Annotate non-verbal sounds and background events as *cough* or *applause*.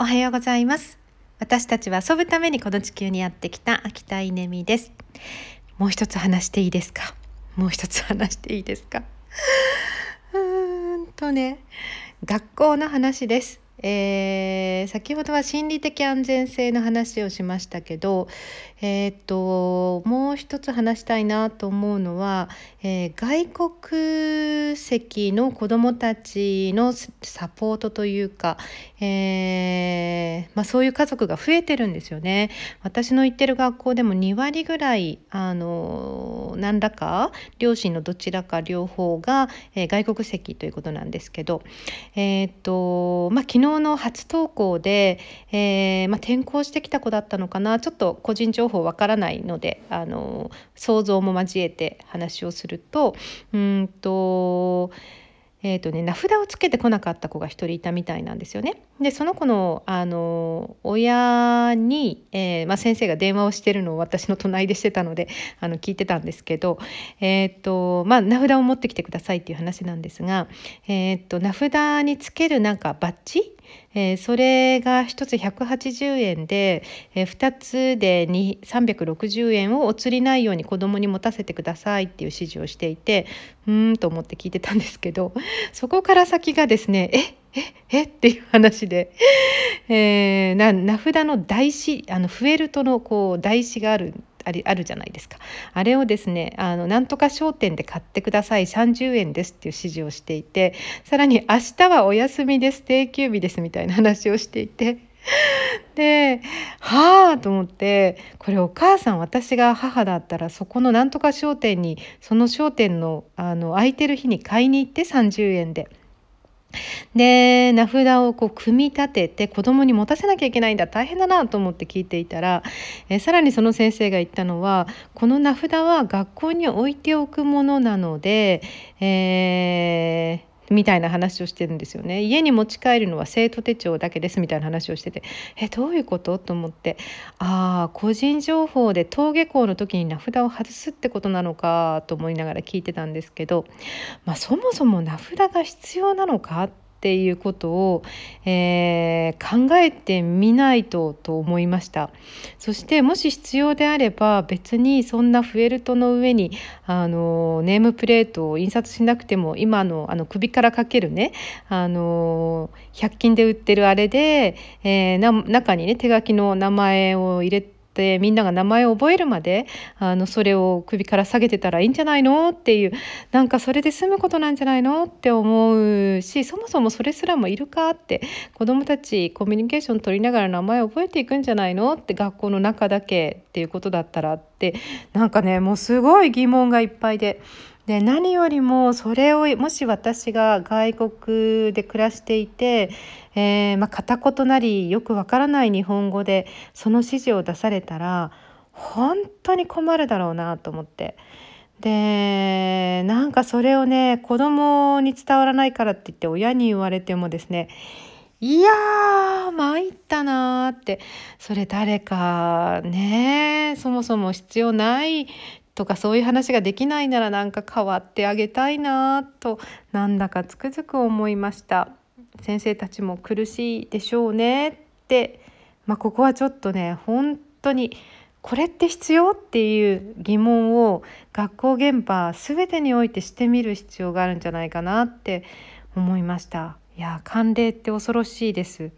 おはようございます。私たちは遊ぶためにこの地球にやってきた秋田稲美です。もう一つ話していいですか？もう一つ話していいですか？うーんとね学校の話です。えー、先ほどは心理的安全性の話をしましたけど、えー、っともう一つ話したいなと思うのは、えー、外国籍の子どもたちのサポートというか、えまあ、そういう家族が増えてるんですよね。私の行ってる学校でも2割ぐらいあの何らか両親のどちらか両方が、え外国籍ということなんですけど、えっとまあ、昨日の初登校で、えー、まあ、転校してきた子だったのかなちょっと個人情報わからないのであの想像も交えて話をするとうんと。えーとね、名札をつけてこなかった子が1人いたみたいなんですよね。でその子のあの親に、えー、まあ、先生が電話をしてるのを私の隣でしてたので *laughs* あの聞いてたんですけど、えーとまあ、名札を持ってきてくださいっていう話なんですが、えーと名札につけるなんかバッジえー、それが1つ180円で、えー、2つで360円をお釣りないように子どもに持たせてくださいっていう指示をしていてうーんと思って聞いてたんですけどそこから先がですねえええっていう話で、えー、な名札の台紙あのフェルトのこう台紙があるありあるじゃないですかあれをですねあのなんとか商店で買ってください30円ですっていう指示をしていてさらに明日はお休みです定休日ですみたいな話をしていて。ではあと思ってこれお母さん私が母だったらそこのなんとか商店にその商店のあの空いてる日に買いに行って30円でで名札をこう組み立てて子供に持たせなきゃいけないんだ。大変だなと思って聞いていたらえさらにその先生が言ったのはこの名札は学校に置いておくものなので、えーみたいな話をしてるんですよね。家に持ち帰るのは生徒手帳だけですみたいな話をしててえどういうこと？と思ってああ個人情報で登下校の時に名札を外すってことなのかと思いながら聞いてたんですけど、まあ、そもそも名札が必要なのかってっていうことを、えー、考えてみないとと思いました。そしてもし必要であれば別にそんなフェルトの上にあのネームプレートを印刷しなくても今のあの首からかけるねあの100均で売ってるあれで、えー、中にね手書きの名前を入れてってみんなが名前を覚えるまであのそれを首から下げてたらいいんじゃないの？っていうなんかそれで済むことなんじゃないの？って思うしそもそもそれすらもいるか？って子どもたちコミュニケーション取りながら名前を覚えていくんじゃないの？って学校の中だけっていうことだったらってなんかねもうすごい疑問がいっぱいで。で何よりもそれをもし私が外国で暮らしていて、えー、まあ、片言なりよくわからない日本語でその指示を出されたら本当に困るだろうなと思って。でなんかそれをね子供に伝わらないからって言って親に言われてもですねいやーったなーって。それ誰かねそもそも必要ないとかそういう話ができないならなんか変わってあげたいなとなんだかつくづく思いました。先生たちも苦しいでしょうねって、まあ、ここはちょっとね本当にこれって必要っていう疑問を学校現場全てにおいてしてみる必要があるんじゃないかなって思いました。いや慣例って恐ろしいです。